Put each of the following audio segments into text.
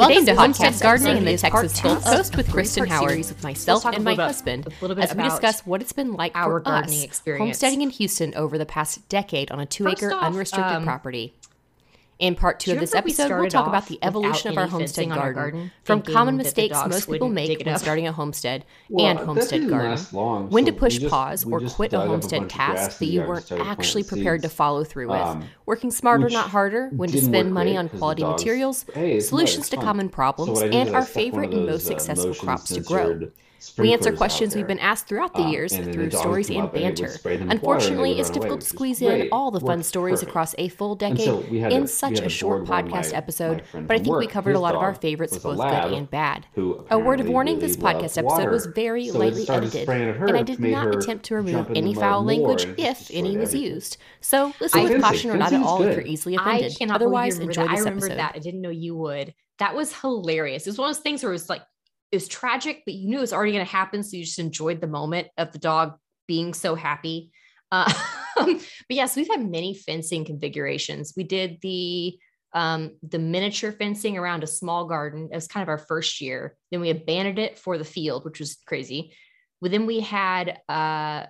Welcome to Homestead Gardening in the episode is part Texas Gulf Coast with Kristen Howard, series with myself and my husband, a little bit as we discuss what it's been like our for gardening us experience. homesteading in Houston over the past decade on a two-acre unrestricted um, property. In part two of this remember we episode, we'll talk about the evolution of our any homestead fencing on our garden, garden, from common mistakes most people make dig when starting a homestead Well, and that homestead garden. long, when to push just- pause or quit a dug up a homestead bunch of grass task that you weren't actually planting prepared to follow through with. Um, Working smarter, not harder. When to spend money great on 'cause the quality materials, hey, solutions to common problems, what and our favorite and most uh, successful crops to grow. Censored We answer questions we've been asked throughout the Um, years and through the stories and up and they would banter. spray them with water and Unfortunately, it's difficult away, to squeeze in all the fun Worked stories perfect. across a full decade so had in a- such a a short podcast my- episode, my but I think we covered a lot of our favorites, both good and bad. A word of warning really this loved podcast episode was very So lightly edited, spraying at her, and I did not attempt to remove any foul language and it just if any was used. So listen with caution or not at all if you're easily offended. cannot Otherwise, enjoy remember that. I this remember that. I didn't know you would. That was hilarious. It was one of those things where it was like it was tragic, but you knew it was already going to happen, so you just enjoyed the moment of the dog being so happy. Uh, but yes, we've had many fencing configurations. We did the um, the miniature fencing around a small garden. It was kind of our first year. Then we abandoned it for the field, which was crazy. But then we had uh,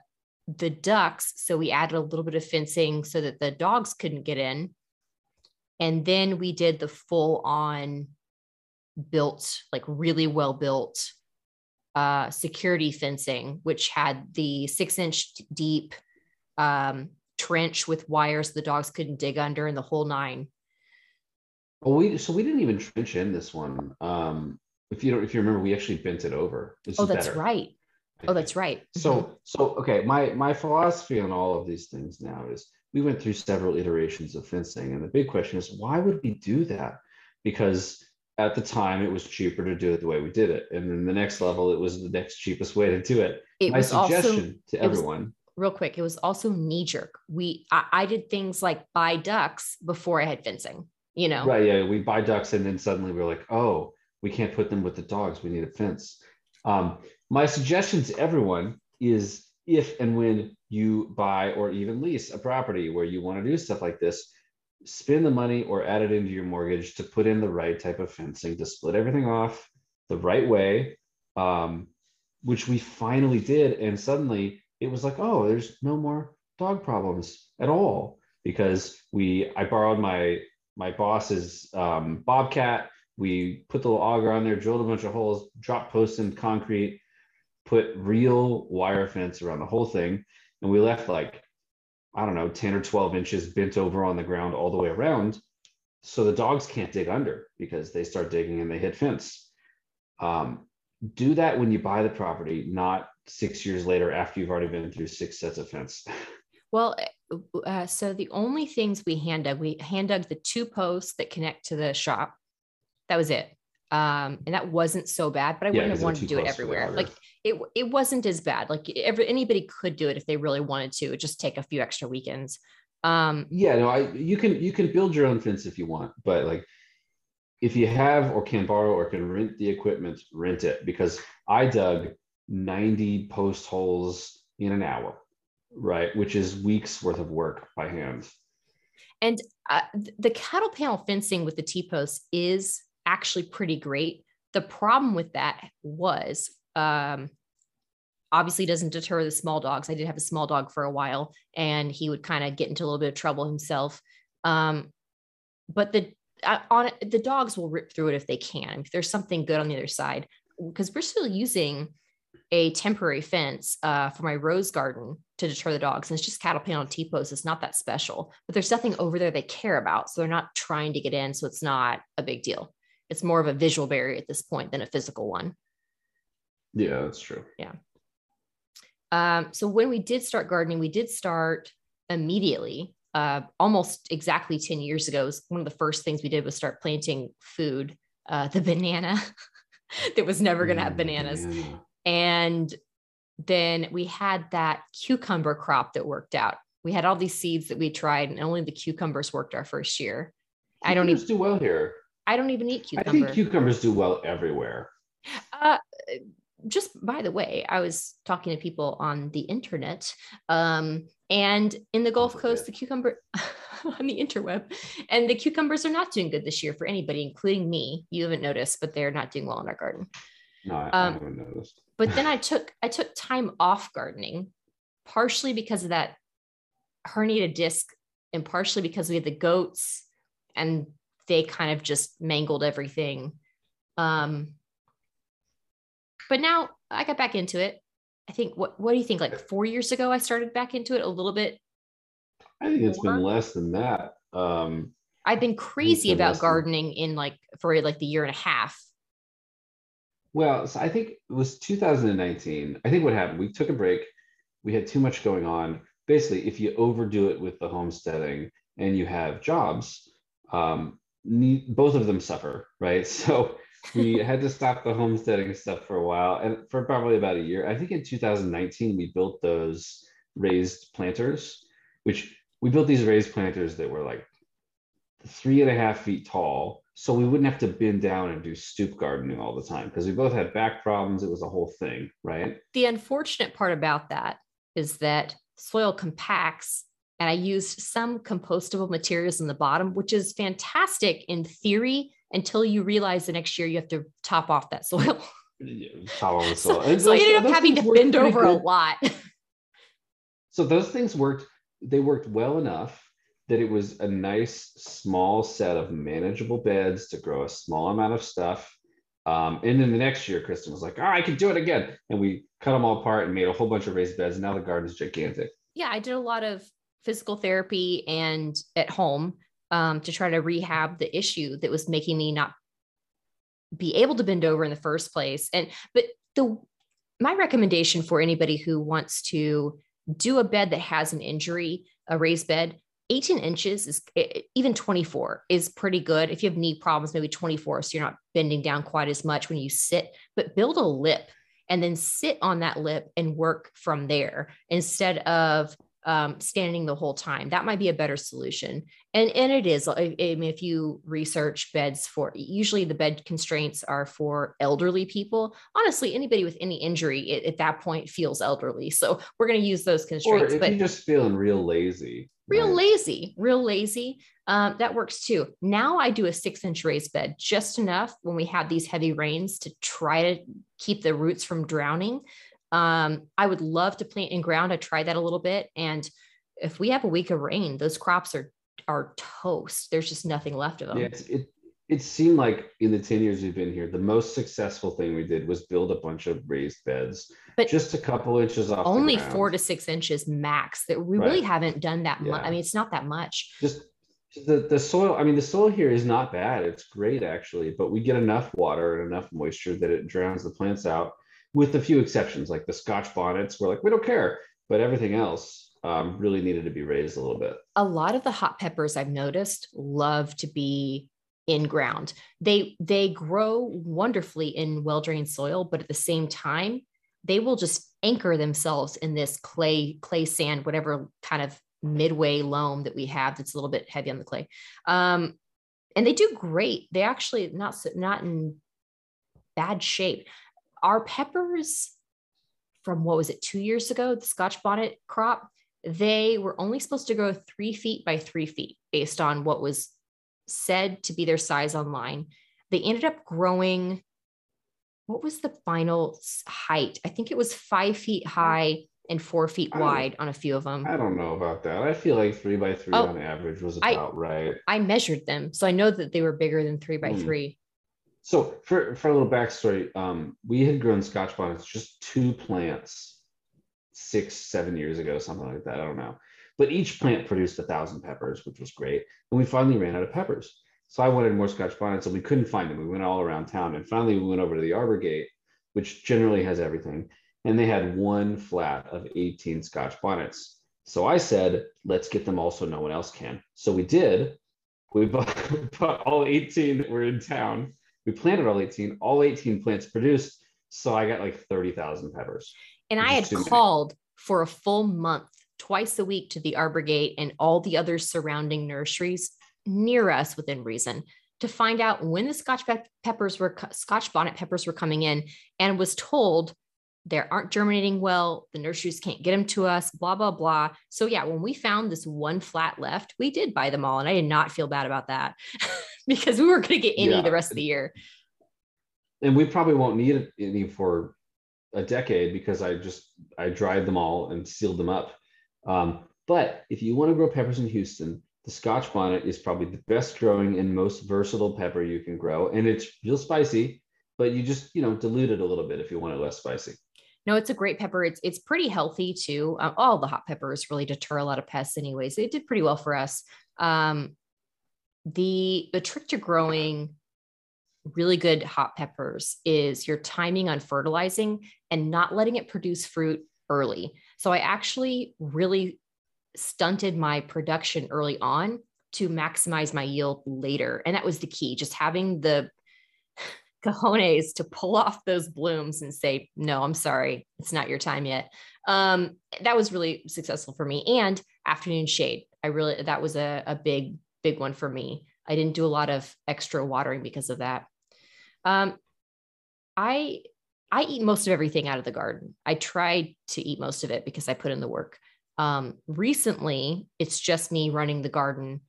the ducks, so we added a little bit of fencing so that the dogs couldn't get in. And then we did the full on built, like really well built uh, security fencing, which had the six inch deep um, trench with wires the dogs couldn't dig under and the whole nine. Well, we so we didn't even trench in this one. Um, if you don't, if you remember, we actually bent it over. This Oh, that's better. right. Oh, that's right. So, so okay, my my philosophy on all of these things now is we went through several iterations of fencing, and the big question is why would we do that? Because at the time it was cheaper to do it the way we did it, and then the next level it was the next cheapest way to do it. it my was also suggestion to it was- everyone. real quick. It was also knee jerk. We I, I did things like buy ducks before I had fencing. You know, Right, yeah, we buy ducks, and then suddenly we're like, oh, we can't put them with the dogs. We need a fence. Um, my suggestion to everyone is if and when you buy or even lease a property where you want to do stuff like this, spend the money or add it into your mortgage to put in the right type of fencing to split everything off the right way, um, which we finally did. And suddenly it was like, oh, there's no more dog problems at all because we I borrowed my my boss's um, bobcat. We put the little auger on there, drilled a bunch of holes, dropped posts in concrete, put real wire fence around the whole thing, and we left like I don't know, 10 or 12 inches bent over on the ground all the way around. So the dogs can't dig under because they start digging and they hit fence. Um, do that when you buy the property, not six years later after you've already been through six sets of fence. Well, uh, so the only things we hand dug, we hand dug the two posts that connect to the shop. That was it. Um, and that wasn't so bad, but I Yeah, wouldn't have wanted to do it close to the everywhere. Like it, it wasn't as bad. Like every, anybody could do it if they really wanted to. It just take a few extra weekends. Um, yeah no i you can you can build your own fence if you want but like if you have or can borrow or can rent the equipment rent it because i dug 90 post holes in an hour right which is weeks worth of work by hand And uh, the cattle panel fencing with the T posts is actually pretty great. The problem with that was um, obviously doesn't deter the small dogs. I did have a small dog for a while, and he would kind of get into a little bit of trouble himself. Um, but the uh, on the dogs will rip through it if they can. If there's something good on the other side, because we're still using a temporary fence uh, for my rose garden to deter the dogs. And it's just cattle panel T posts. It's not that special, but there's nothing over there they care about. So they're not trying to get in. So it's not a big deal. It's more of a visual barrier at this point than a physical one. yeah that's true Yeah. Um, so when we did start gardening, we did start immediately, uh, almost exactly 10 years ago. Was one of the first things we did was start planting food, uh, the banana that was never going to have Mm, bananas. banana. And then we had that cucumber crop that worked out. We had all these seeds that we tried, and only the cucumbers worked our first year. I don't Cucumbers even do well here I don't even eat cucumbers. i think cucumbers do well everywhere uh, just by the way, I was talking to people on the internet, um, and in the Gulf Coast, the cucumber on the interweb, and the cucumbers are not doing good this year for anybody, including me. You haven't noticed, but they're not doing well in our garden. No, I, I Um, haven't noticed. But then I took I took time off gardening, partially because of that herniated disc, and partially because we had the goats, and they kind of just mangled everything. Um, but now I got back into it. I think what what do you think? Like four years ago, I started back into it a little bit. I think it's been less than that. Um, I've been crazy about gardening in like for like the year and a half. Well, so I think it was 2019. I think what happened, we took a break. We had too much going on. Basically, if you overdo it with the homesteading and you have jobs, um, ne- both of them suffer, right? So we had to stop the homesteading stuff for a while and for probably about a year. I think in 2019, we built those raised planters, which we built these raised planters that were like three and a half feet tall. So we wouldn't have to bend down and do stoop gardening all the time because we both had back problems. It was a whole thing, right? the unfortunate part about that is that soil compacts and I used some compostable materials in the bottom, which is fantastic in theory until you realize the next year you have to top off that soil. Top of the so, soil. And so I ended up having to bend pretty over a lot. So those things worked, they worked well enough that it was a nice small set of manageable beds to grow a small amount of stuff. Um, and then the next year, Kristen was like, oh, I can do it again. And we cut them all apart and made a whole bunch of raised beds. And now the garden is gigantic. yeah, I did a lot of physical therapy and at home um, to try to rehab the issue that was making me not be able to bend over in the first place. And but the my recommendation for anybody who wants to do a bed that has an injury, a raised bed, 18 inches is even 24 is pretty good. If you have knee problems, maybe 24, so you're not bending down quite as much when you sit, but build a lip and then sit on that lip and work from there instead of um, standing the whole time. That might be a better solution. And and it is. I, I mean, if you research beds for, usually the bed constraints are for elderly people. Honestly, anybody with any injury at, at that point feels elderly. So we're going to use those constraints. Or if but you're just feeling real lazy. real right? lazy, real lazy. Um, that works too. Now I do a six inch raised bed, just enough when we have these heavy rains to try to keep the roots from drowning. Um, I would love to plant in ground. I tried that a little bit, and if we have a week of rain, those crops are are toast. There's just nothing left of them. Yeah, it it seemed like in the 10 years we've been here, the most successful thing we did was build a bunch of raised beds, But just a couple inches off. Only ground. four to six inches max. That we really haven't done that much. Yeah. I mean, it's not that much. just the, the soil. I mean, the soil here is not bad. It's great actually, but we get enough water and enough moisture that it drowns the plants out, with a few exceptions, like the Scotch bonnets. We're like, we don't care, but everything else um, really needed to be raised a little bit. a lot of the hot peppers I've noticed love to be in ground. They they grow wonderfully in well-drained soil, but at the same time, they will just anchor themselves in this clay, clay sand, whatever kind of midway loam that we have that's a little bit heavy on the clay. Um, and they do great. They actually not not in bad shape. Our peppers from what was it two years ago, the Scotch bonnet crop, they were only supposed to grow three feet by three feet based on what was said to be their size online. They ended up growing. What was the final height? I think it was five feet high and four feet wide on a few of them. I don't know about that. I feel like three by three Oh, on average was I- about right. I measured them, so I know that they were bigger than three by Hmm. three. So for, for a little backstory, um, we had grown Scotch bonnets, just two plants, six, seven years ago, something like that. I don't know. But each plant produced a thousand peppers, which was great. And we finally ran out of peppers. So I wanted more Scotch bonnets and we couldn't find them. We went all around town and finally we went over to the Arbor Gate, which generally has everything. And they had one flat of 18 Scotch bonnets. So I said, let's get them all so no one else can. So we did. We bought, bought all 18 that were in town we planted all 18 all 18 plants produced so i got like 30000 peppers And I had called for a full month, twice a week, to the Arbor Gate and all the other surrounding nurseries near us within reason to find out when the Scotch pe- peppers were Scotch bonnet peppers were coming in, and was told they aren't germinating well. The nurseries can't get them to us. Blah blah blah. So yeah, when we found this one flat left, we did buy them all, and I did not feel bad about that because we weren't going to get any Yeah. the rest of the year. and we probably won't need any for a decade because I just I dried them all and sealed them up. Um, but if you want to grow peppers in Houston, the Scotch bonnet is probably the best growing and most versatile pepper you can grow, and it's real spicy. But you just you know dilute it a little bit if you want it less spicy. No, it's a great pepper. It's it's pretty healthy too. Um, all the hot peppers really deter a lot of pests, anyways. It did pretty well for us. Um, the the trick to growing really good hot peppers is your timing on fertilizing and not letting it produce fruit early. So I actually really stunted my production early on to maximize my yield later, and that was the key. Just having the cojones to pull off those blooms and say, no, I'm sorry, it's not your time yet. Um, that was really successful for me. And afternoon shade. I really, that was a, a big, big one for me. I didn't do a lot of extra watering because of that. Um, I, I eat most of everything out of the garden. I tried to eat most of it because I put in the work. Um, recently, it's just me running the garden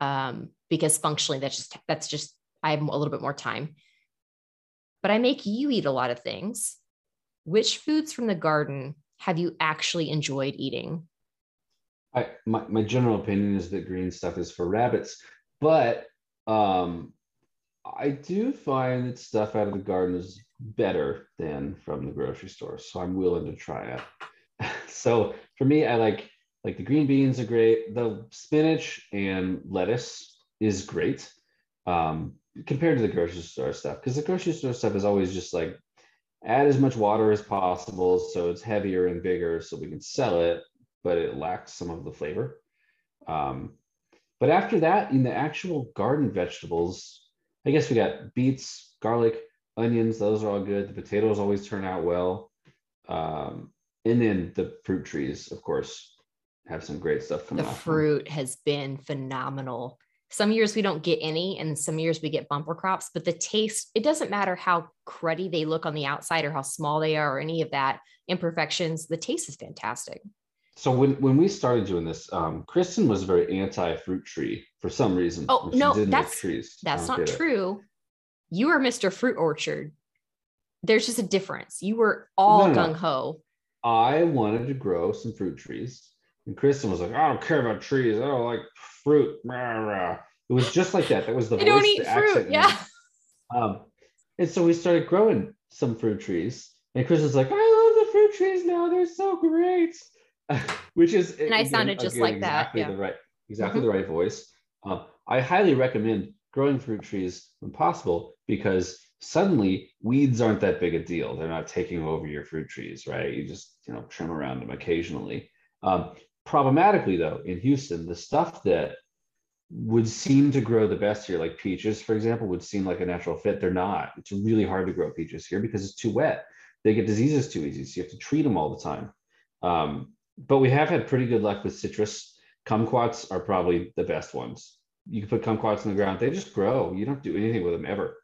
um, because functionally, that's just that's just I have a little bit more time but I make you eat a lot of things. Which foods from the garden have you actually enjoyed eating? I my, my general opinion is that green stuff is for rabbits, but um, I do find that stuff out of the garden is better than from the grocery store. So I'm willing to try it. so for me, I like like the green beans are great. The spinach and lettuce is great um, compared to the grocery store stuff because the grocery store stuff is always just like add as much water as possible so it's heavier and bigger so we can sell it but it lacks some of the flavor. Um, but after that, in the actual garden vegetables, I guess we got beets, garlic, onions. Those are all good. The potatoes always turn out well. Um, and then the fruit trees, of course, have some great stuff coming The off them. fruit has been phenomenal. Some years we don't get any, and some years we get bumper crops, but the taste, it doesn't matter how cruddy they look on the outside or how small they are or any of that imperfections. The taste is fantastic. So when, when we started doing this, um, Kristen was very anti-fruit tree for some reason. Oh, She no, that's- trees. That's not get it. true. You are Mr. Fruit Orchard. There's just a difference. You were all No, no, no. gung ho. I wanted to grow some fruit trees. And Kristen was like, I don't care about trees. I don't like fruit. It was just like that. That was the I don't eat fruit. accent, Yeah. Um, and so we started growing some fruit trees. And Chris was like, I love the fruit trees now. They're so great. Which is And I sounded just like that, Exactly yeah. the right, exactly Mhm. the right voice. Um, I highly recommend growing fruit trees when possible because suddenly weeds aren't that big a deal. They're not taking over your fruit trees, right? You just you know trim around them occasionally. Um, problematically though, in Houston, the stuff that would seem to grow the best here, like peaches, for example, would seem like a natural fit. They're not. It's really hard to grow peaches here because it's too wet. They get diseases too easy, so you have to treat them all the time. Um, but we have had pretty good luck with citrus. Kumquats are probably the best ones. You can put kumquats in the ground; they just grow. You don't do anything with them ever.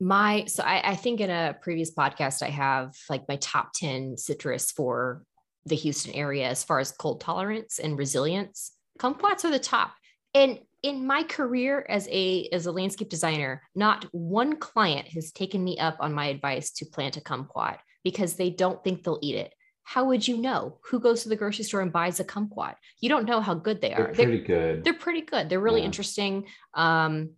My so I, I think in a previous podcast I have like my top 10 citrus for the Houston area as far as cold tolerance and resilience. Kumquats are the top. And in my career as a as a landscape designer, not one client has taken me up on my advice to plant a kumquat because they don't think they'll eat it. How would you know? Who goes to the grocery store and buys a kumquat? You don't know how good they They're are. pretty good. they're pretty good. They're really Yeah. interesting. Um,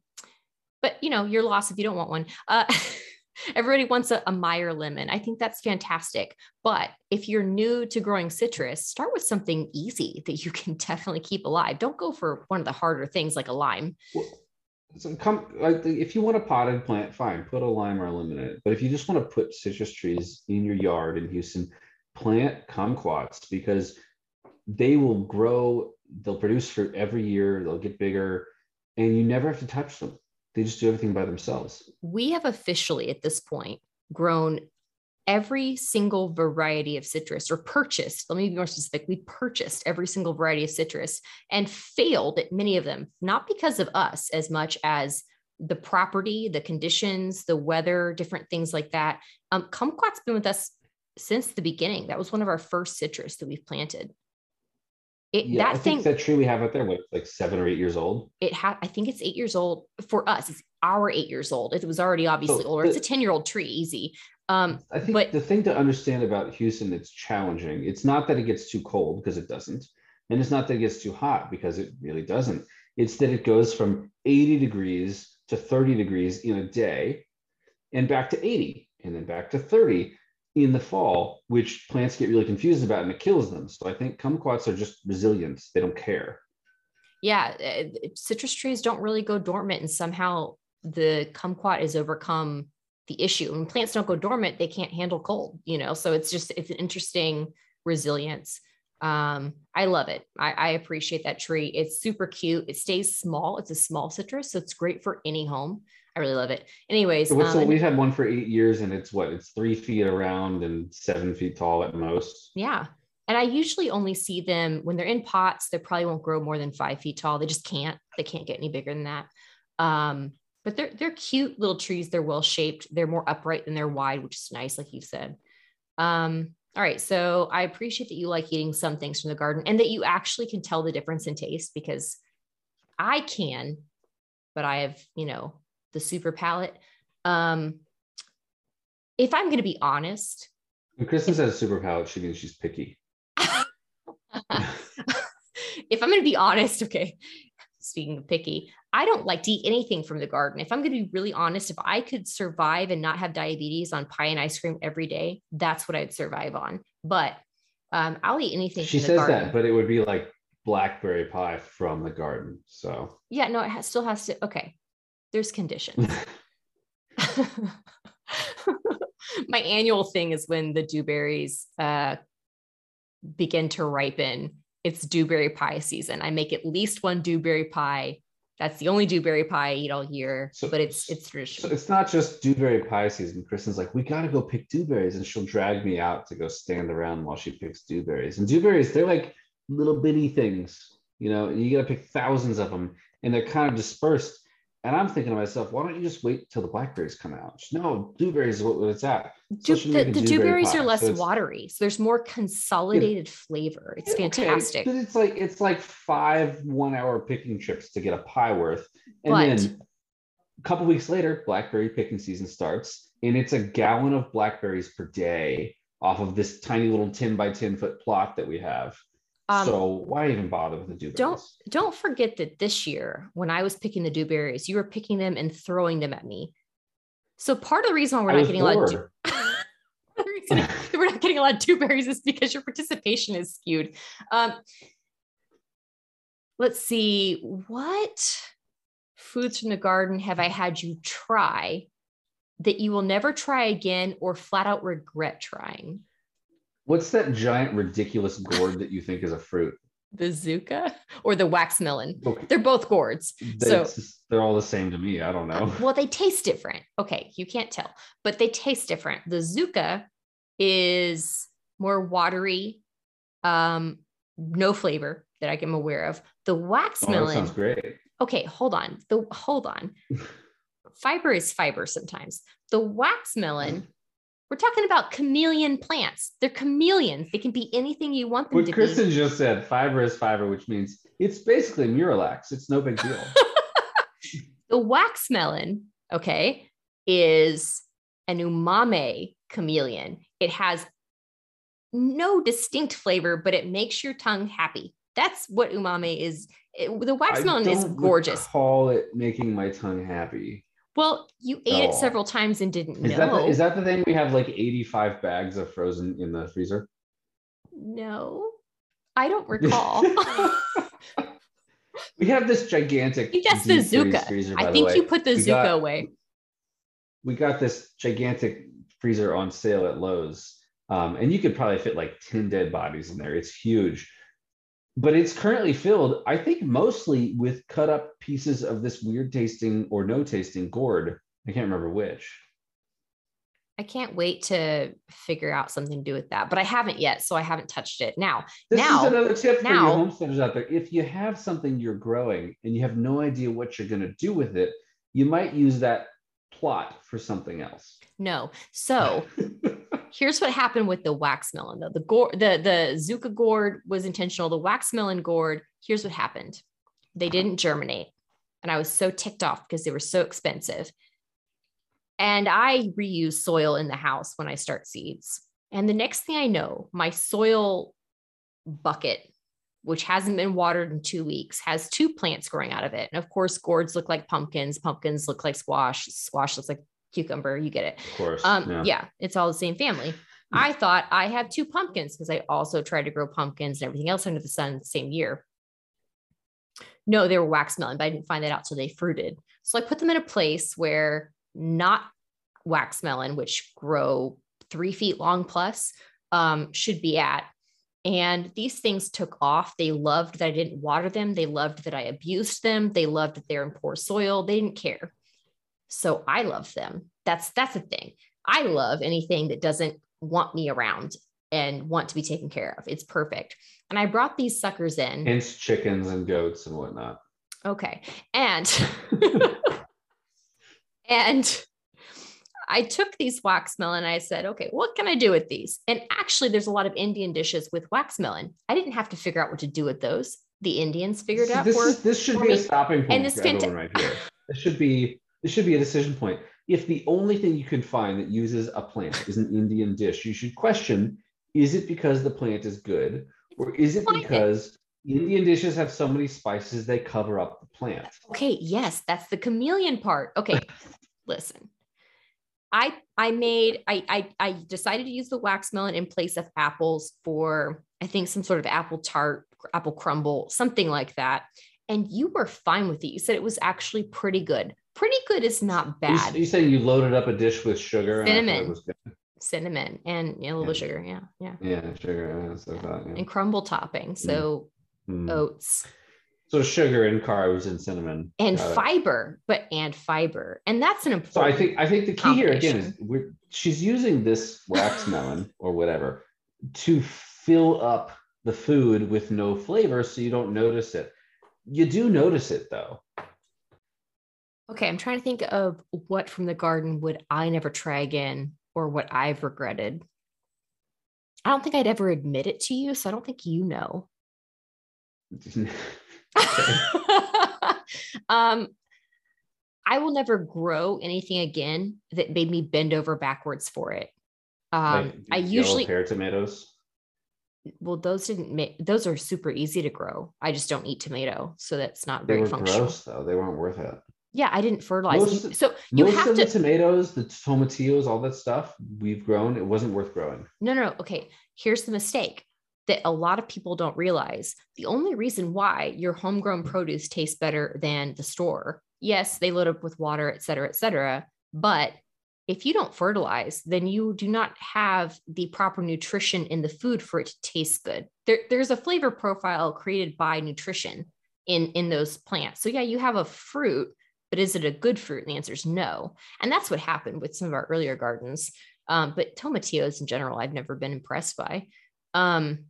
but you know, your loss if you don't want one. Uh, everybody wants a, a Meyer lemon. I think that's fantastic. But if you're new to growing citrus, start with something easy that you can definitely keep alive. Don't go for one of the harder things like a lime. So come like if you want a potted plant, fine, put a lime or a lemon in it. But if you just want to put citrus trees in your yard in Houston, plant kumquats because they will grow, they'll produce fruit every year, they'll get bigger, and you never have to touch them. They just do everything by themselves. We have officially at this point grown every single variety of citrus or purchased, let me be more specific, we purchased every single variety of citrus and failed at many of them, not because of us as much as the property, the conditions, the weather, different things like that. Um, kumquat's been with us since the beginning. That was one of our first citrus that we've planted. It, Yeah, I that think that tree we have out there, what, like seven or eight years old. it had, I think it's eight years old for us. It's our eight years old. It was already obviously So older. It's a 10 year old tree, easy. Um, I think but- the thing to understand about Houston that's challenging, it's not that it gets too cold because it doesn't. And it's not that it gets too hot because it really doesn't. It's that it goes from 80 degrees to 30 degrees in a day and back to 80 and then back to 30 in the fall, which plants get really confused about and it kills them. So I think kumquats are just resilient. They don't care. yeah, citrus trees don't really go dormant, and somehow the kumquat has overcome the issue. When plants don't go dormant, they can't handle cold, you know. So it's just it's an interesting resilience. Um, I love it. I, I appreciate that tree. It's super cute. It stays small. It's a small citrus, so it's great for any home. I really love it. Anyways, So um, we've had one for eight years and it's what? It's three feet around and seven feet tall at most. Yeah. And I usually only see them when they're in pots, they probably won't grow more than five feet tall. They just can't, they can't get any bigger than that. Um, but they're they're cute little trees. They're well shaped. They're more upright than they're wide, which is nice, like you've said. Um, all right. So I appreciate that you like eating some things from the garden and that you actually can tell the difference in taste because I can, but I have, you know, the super palate. Um, if I'm gonna be honest, When Kristen says super palate, she means she's picky. if I'm going to be honest, okay, speaking of picky, I don't like to eat anything from the garden. If I'm going to be really honest, if I could survive and not have diabetes on pie and ice cream every day, that's what I'd survive on. But um, I'll eat anything She from the says garden. that, but it would be like blackberry pie from the garden. So yeah, no, it has, still has to. Okay, there's conditions. My annual thing is when the dewberries uh, begin to ripen. It's dewberry pie season. I make at least one dewberry pie. That's the only dewberry pie I eat all year, So- but it's it's So it's not just dewberry pie season. Kristen's like, we got to go pick dewberries, and she'll drag me out to go stand around while she picks dewberries. And dewberries, they're like little bitty things, you know. You got to pick thousands of them, and they're kind of dispersed. And I'm thinking to myself, why don't you just wait till the blackberries come out? No, dewberries is what it's at. She the the dewberries are less so watery, so there's more consolidated flavor. It's Okay, fantastic. but it's like it's like five one-hour picking trips to get a pie worth, and But- then a couple weeks later, blackberry picking season starts, and it's a gallon of blackberries per day off of this tiny little ten by ten foot plot that we have. Um, so why even bother with the dewberries? don't don't forget that this year when I was picking the dewberries, you were picking them and throwing them at me. So part of the reason why we're I not getting a lot of reason we're not getting a lot of dewberries is because your participation is skewed. Um, let's see, what foods from the garden have I had you try that you will never try again or flat out regret trying? What's that giant ridiculous gourd that you think is a fruit? The zucca or the wax melon? Okay, They're both gourds. So that's- they're all the same to me. I don't know. well, they taste different. Okay, you can't tell, but they taste different. The zucca is more watery, um, no flavor that I am aware of. The wax Oh, melon. sounds great. okay, hold on. The hold on. fiber is fiber sometimes. The wax melon. We're talking about chameleon plants. They're chameleons. They can be anything you want them What to Kristen just said, fiber is fiber, which means it's basically Miralax. It's no big deal. The wax melon, okay, is an umami chameleon. It has no distinct flavor, but it makes your tongue happy. That's what umami is. It- the wax melon is gorgeous. Call it making my tongue happy. Well, you ate it Oh. several times and didn't Is know. that the, is that the thing we have like 85 bags of frozen in the freezer? No, I don't recall. We have this gigantic. You guessed the Zucca. freezer, I think you put the We Zucca got- away. We got this gigantic freezer on sale at Lowe's, um, and you could probably fit like 10 dead bodies in there. It's huge, but it's currently filled, I think, mostly with cut up pieces of this weird tasting or no tasting gourd. I can't remember which. I can't wait to figure out something to do with that, but I haven't yet, so I haven't touched it. Now, This Now- is another tip for now- your homesteaders out there. If you have something you're growing and you have no idea what you're going to do with it, you might use that plot for something else. No. So here's what happened with the wax melon though. The gourd, the the Zucca gourd was intentional. The wax melon gourd, here's what happened. They uh-huh. didn't germinate. And I was so ticked off because they were so expensive. And I reuse soil in the house when I start seeds. And the next thing I know, my soil bucket, which hasn't been watered in two weeks, has two plants growing out of it. And of course, gourds look like pumpkins, pumpkins look like squash, squash looks like cucumber. You get it. Of course. Um, yeah. yeah. it's all the same family. I thought I have two pumpkins because I also tried to grow pumpkins and everything else under the sun the same year. No, they were wax melon, but I didn't find that out till they fruited. So I put them in a place where not wax melon, which grow three feet long plus, um, should be at. And these things took off. They loved that I didn't water them. They loved that I abused them. They loved that they're in poor soil. They didn't care. So I love them. That's that's the thing. I love anything that doesn't want me around and want to be taken care of. It's perfect. And I brought these suckers in. Hence chickens and goats and whatnot. Okay. And and I took these wax melon and I said, okay, what can I do with these? And actually, there's a lot of Indian dishes with wax melon. I didn't have to figure out what to do with those. The Indians figured So out this for is this should be a me. stopping point And this for fanta- right here. This should be this should be a decision point. If the only thing you can find that uses a plant is an Indian dish, you should question: Is it because the plant is good, or is it because Indian dishes have so many spices they cover up the plant? Okay, yes, that's the chameleon part. Okay, listen. I I made I, I I decided to use the wax melon in place of apples for I think some sort of apple tart, apple crumble, something like that. And you were fine with it. You said it was actually pretty good. Pretty good is not You, bad. you saying you loaded up a dish with sugar and it Cinnamon. Cinnamon and yeah, a little Yeah. sugar. Yeah, yeah. Yeah, sugar. yeah, thought, yeah. And crumble topping. So Mm. oats So sugar and carbs and cinnamon and Got it. fiber, but and fiber. And that's an important So I think I think the key here again is we're she's using this wax melon or whatever to fill up the food with no flavor so you don't notice it. You do notice it though. Okay, I'm trying to think of what from the garden would I never try again or what I've regretted. I don't think I'd ever admit it to you, so I don't think you know. um, I will never grow anything again that made me bend over backwards for it. Um, Like I usually pear tomatoes. well, those didn't make those are super easy to grow. I just don't eat tomato, so that's not They very functional. gross though. They weren't worth it. Yeah, I didn't fertilize. Most- so you Most have of to the tomatoes, the tomatillos, all that stuff we've grown, it wasn't worth growing. No, no, no. Okay. Here's the mistake that a lot of people don't realize. The only reason why your homegrown produce tastes better than the store, yes, they load up with water, et cetera, et cetera. But if you don't fertilize, then you do not have the proper nutrition in the food for it to taste good. There, there's a flavor profile created by nutrition in, in those plants. So, yeah, you have a fruit, but is it a good fruit? And the answer is no. And that's what happened with some of our earlier gardens. Um, but tomatillos in general, I've never been impressed by. Um,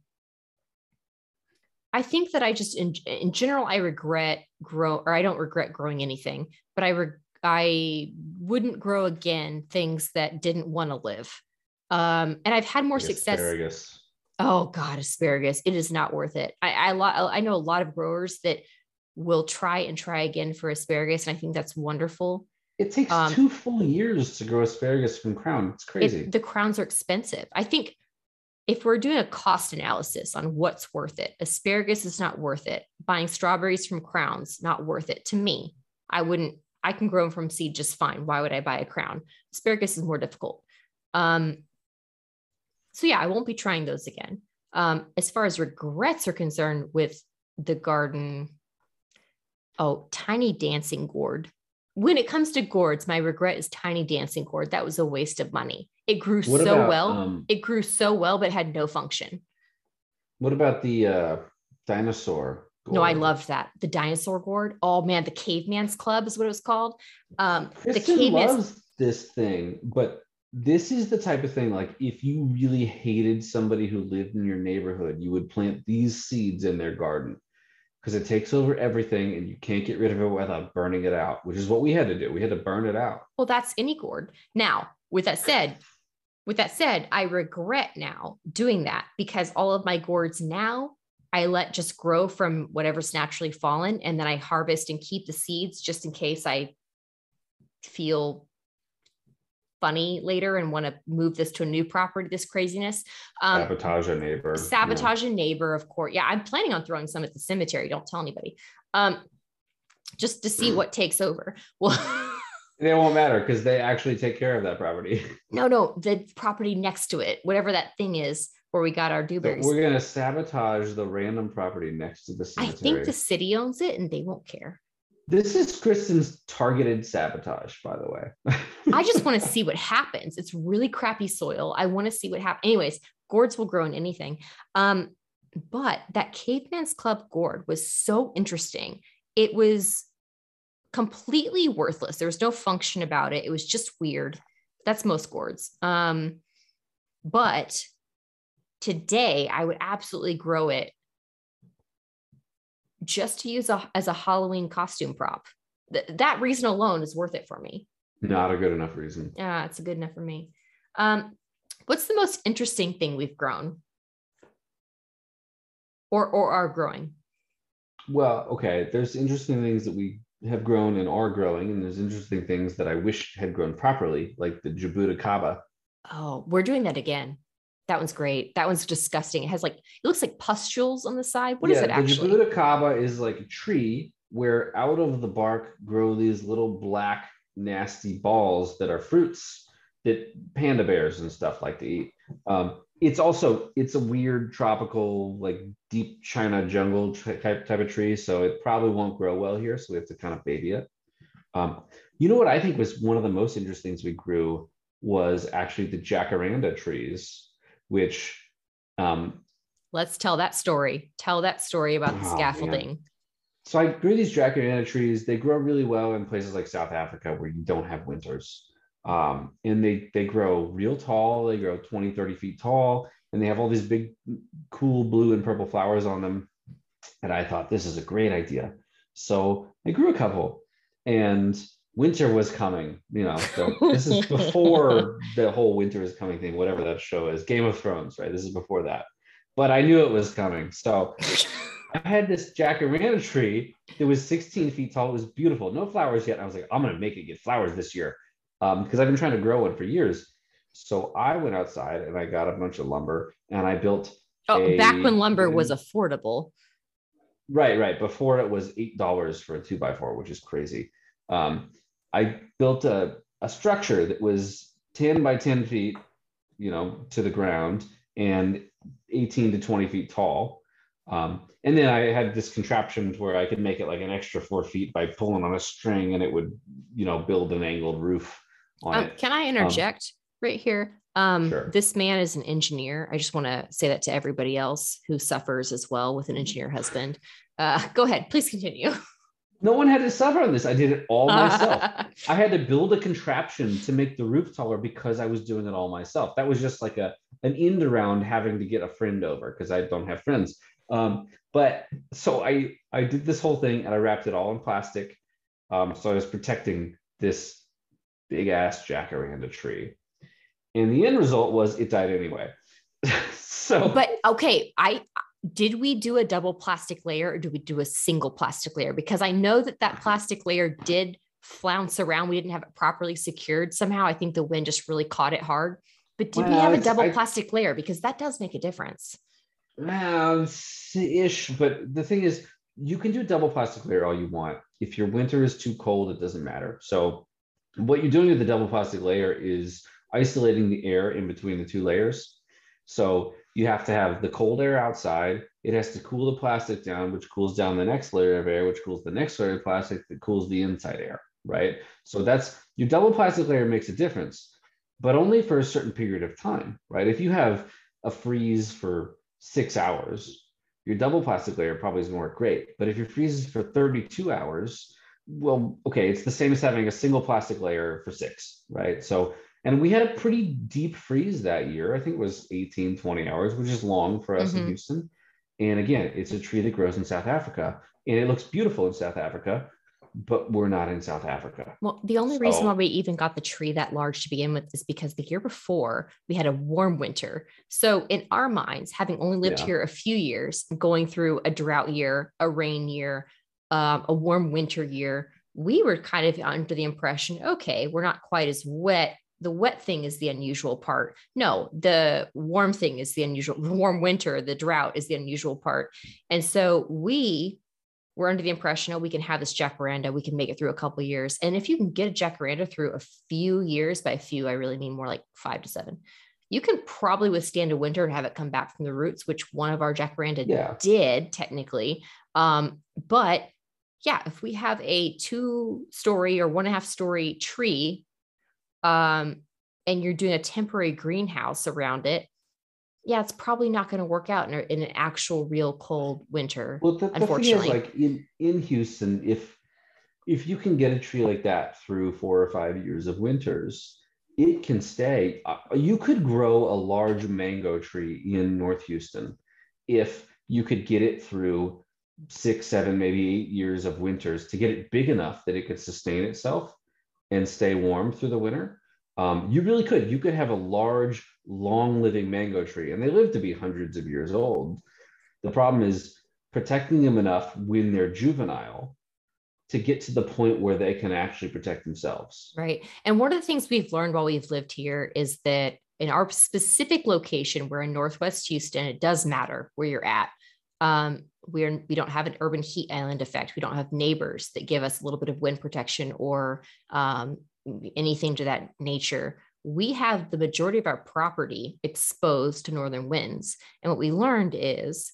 I think that I just, in, in general, I regret grow, or I don't regret growing anything, but I, re- I wouldn't grow again things that didn't want to live. Um, and I've had more Like success. Asparagus. Oh God, asparagus! It is not worth it. I I, lo- I know a lot of growers that will try and try again for asparagus, and I think that's wonderful. It takes Um, two full years to grow asparagus from crown. It's crazy. It, the crowns are expensive. I think if we're doing a cost analysis on what's worth it, asparagus is not worth it. Buying strawberries from crowns, not worth it to me. I wouldn't, I can grow them from seed just fine. Why would I buy a crown? Asparagus is more difficult. Um, so yeah, I won't be trying those again. Um, as far as regrets are concerned with the garden, oh, tiny dancing gourd. When it comes to gourds, my regret is tiny dancing gourd. That was a waste of money. It grew What so about, well. um, it grew so well, but had no function. what about the uh, dinosaur? No, I loved that. The dinosaur gourd. Oh man, the caveman's club is what it was called. Um, the Kristen caveman's loves this thing, but this is the type of thing like if you really hated somebody who lived in your neighborhood, you would plant these seeds in their garden. Because it takes over everything and you can't get rid of it without burning it out, which is what we had to do. We had to burn it out. Well, that's any gourd. Now, with that said, with that said, I regret now doing that because all of my gourds now I let just grow from whatever's naturally fallen and then I harvest and keep the seeds just in case I feel funny later and want to move this to a new property, this craziness. Um, sabotage a neighbor. Sabotage yeah. a neighbor, of course. Yeah, I'm planning on throwing some at the cemetery. Don't tell anybody. Um, just to see what takes over. Well, it won't matter because they actually take care of that property. No, no, the property next to it, whatever that thing is where we got our dewberries. So we're gonna sabotage the random property next to the cemetery. I think the city owns it and they won't care. This is Kristen's targeted sabotage, by the way. I just want to see what happens. It's really crappy soil. I want to see what happens. Anyways, gourds will grow in anything. Um, but that Caveman's Club gourd was so interesting. It was completely worthless. There was no function about it. It was just weird. That's most gourds. Um, but today I would absolutely grow it just to use a, as a Halloween costume prop. Th- that reason alone is worth it for me. Not a good enough reason. Yeah, it's a good enough for me. Um, what's the most interesting thing we've grown or or are growing? Well, okay. There's interesting things that we have grown and are growing, and there's interesting things that I wish had grown properly, like the jabuticaba. Oh, we're doing that again. That one's great. That one's disgusting. It has like it looks like pustules on the side. What yeah, is it actually? The jabuticaba is like a tree where out of the bark grow these little black nasty balls that are fruits that panda bears and stuff like to eat. Um, it's also it's a weird tropical like deep China jungle type type of tree, so it probably won't grow well here. So we have to kind of baby it. Um, you know what I think was one of the most interesting things we grew was actually the jacaranda trees which um, let's tell that story. Tell that story about the oh, scaffolding. Man. So I grew these jacaranda trees. They grow really well in places like South Africa where you don't have winters. Um, and they they grow real tall. They grow 20, 30 feet tall, and they have all these big, cool blue and purple flowers on them. And I thought this is a great idea. So I grew a couple, and winter was coming you know so this is before the whole winter is coming thing whatever that show is game of thrones right? This is before that. But i knew it was coming. So i had this jacaranda tree it was 16 feet tall. It was beautiful. No flowers yet. I was like i'm gonna make it get flowers this year um, because i've been trying to grow one for years. So i went outside and i got a bunch of lumber and i built oh a, back when lumber was affordable. Right right. Before it was eight dollars for a two by four which is crazy. Um, I built a, a structure that was 10 by 10 feet, you know, to the ground and 18 to 20 feet tall. Um, and then I had this contraption where I could make it like an extra four feet by pulling on a string and it would, you know, build an angled roof on um, it. Can I um, interject um, right here? Um, sure. This man is an engineer. I just want to say that to everybody else who suffers as well with an engineer husband. Uh, go ahead, please continue. No one had to suffer on this. I did it all myself. I had to build a contraption to make the roof taller because I was doing it all myself. That was just like a an end around having to get a friend over because I don't have friends. Um, but so I I did this whole thing and I wrapped it all in plastic. Um, so I was protecting this big ass jacaranda tree. And the end result was it died anyway. so but okay, I did we do a double plastic layer or do we do a single plastic layer? Because I know that that uh-huh. plastic layer did flounce around. We didn't have it properly secured. Somehow I think the wind just really caught it hard. But did well, we have a double I, plastic layer? Because that does make a difference. Well, ish. But the thing is, you can do a double plastic layer all you want. If your winter is too cold, it doesn't matter. So what you're doing with the double plastic layer is isolating the air in between the two layers. So you have to have the cold air outside. It has to cool the plastic down, which cools down the next layer of air, which cools the next layer of plastic that cools the inside air, right? So that's your double plastic layer makes a difference, but only for a certain period of time, right? If you have a freeze for six hours, your double plastic layer probably isn't work great. But if your freezes for 32 hours, well, okay, it's the same as having a single plastic layer for six, right? So and we had a pretty deep freeze that year. I think it was 18, 20 hours, which is long for us mm-hmm. in Houston. And again, it's a tree that grows in South Africa. and it looks beautiful in South Africa, but we're not in South Africa. Well, the only reason why we even got the tree that large to begin with is because the year before we had a warm winter. So, in our minds, having only lived Yeah. here a few years, going through a drought year, a rain year, um, a warm winter year, we were kind of under the impression okay, we're not quite as wet. The wet thing is the unusual part. No, the warm thing is the unusual, the warm winter, the drought is the unusual part. And so we we're under the impression, oh, we can have this jacaranda, we can make it through a couple years. And if you can get a jacaranda through a few years, by a few, I really mean more like five to seven, you can probably withstand a winter and have it come back from the roots, which one of our jacaranda Yeah. did technically. Um, but yeah, if we have a two story or one and a half story tree, um, and you're doing a temporary greenhouse around it, yeah, it's probably not going to work out in, in an actual real cold winter. Well, the, the thing is, like in in Houston, if if you can get a tree like that through four or five years of winters, it can stay. Uh, you could grow a large mango tree in North Houston if you could get it through six, seven, maybe eight years of winters to get it big enough that it could sustain itself and stay warm through the winter. Um, you really could. You could have a large, long living mango tree, and they live to be hundreds of years old. The problem is protecting them enough when they're juvenile to get to the point where they can actually protect themselves. Right. And one of the things we've learned while we've lived here is that in our specific location, we're in Northwest Houston, it does matter where you're at. Um, we're we don't have an urban heat island effect. We don't have neighbors that give us a little bit of wind protection or um, anything to that nature. We have the majority of our property exposed to northern winds, and what we learned is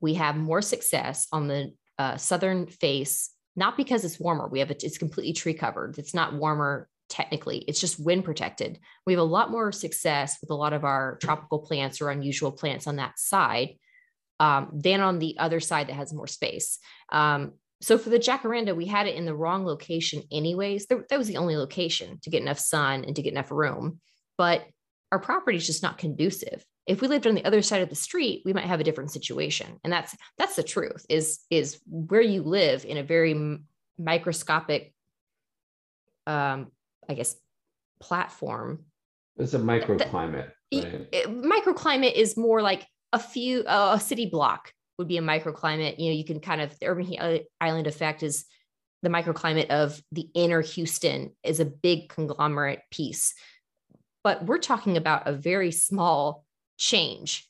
we have more success on the uh, southern face, not because it's warmer. We have it; it's completely tree covered. It's not warmer technically. It's just wind protected. We have a lot more success with a lot of our tropical plants or unusual plants on that side um, than on the other side that has more space. Um, so for the jacaranda, we had it in the wrong location, anyways. There, that was the only location to get enough sun and to get enough room. But our property is just not conducive. If we lived on the other side of the street, we might have a different situation, and that's that's the truth. Is is where you live in a very microscopic, um, I guess, platform It's a microclimate. Right? it- microclimate is more like a few uh, a city block would be a microclimate. You know you can kind of the urban heat island effect is the microclimate of the inner houston is a big conglomerate piece. But we're talking about a very small change.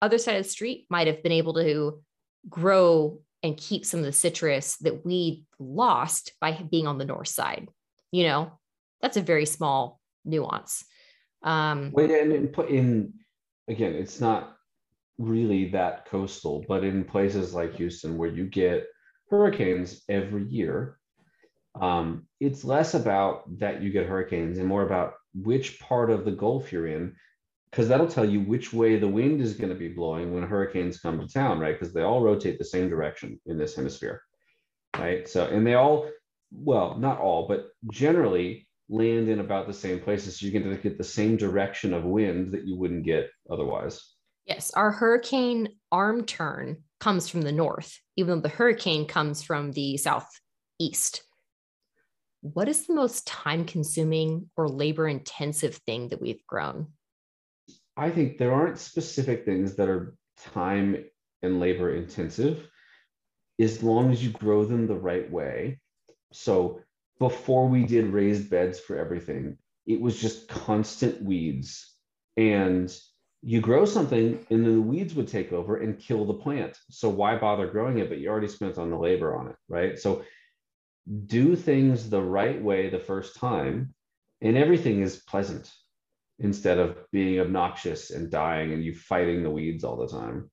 Other side of the street might have been able to grow and keep some of the citrus that we lost by being on the north side. You know that's a very small nuance. Um Wait, and put in again, it's not really that coastal, but in places like Houston where you get hurricanes every year, um, it's less about that you get hurricanes and more about which part of the Gulf you're in, because that'll tell you which way the wind is going to be blowing when hurricanes come to town, right? Because they all rotate the same direction in this hemisphere, right? So, and they all, well, not all, but generally land in about the same places. So you can to get the same direction of wind that you wouldn't get otherwise. Yes, our hurricane arm turn comes from the north, even though the hurricane comes from the southeast. What is the most time consuming or labor intensive thing that we've grown? I think there aren't specific things that are time and labor intensive as long as you grow them the right way. So before we did raised beds for everything, it was just constant weeds. And you grow something and then the weeds would take over and kill the plant. So why bother growing it? But you already spent on the labor on it, right? So do things the right way the first time, and everything is pleasant instead of being obnoxious and dying and you fighting the weeds all the time.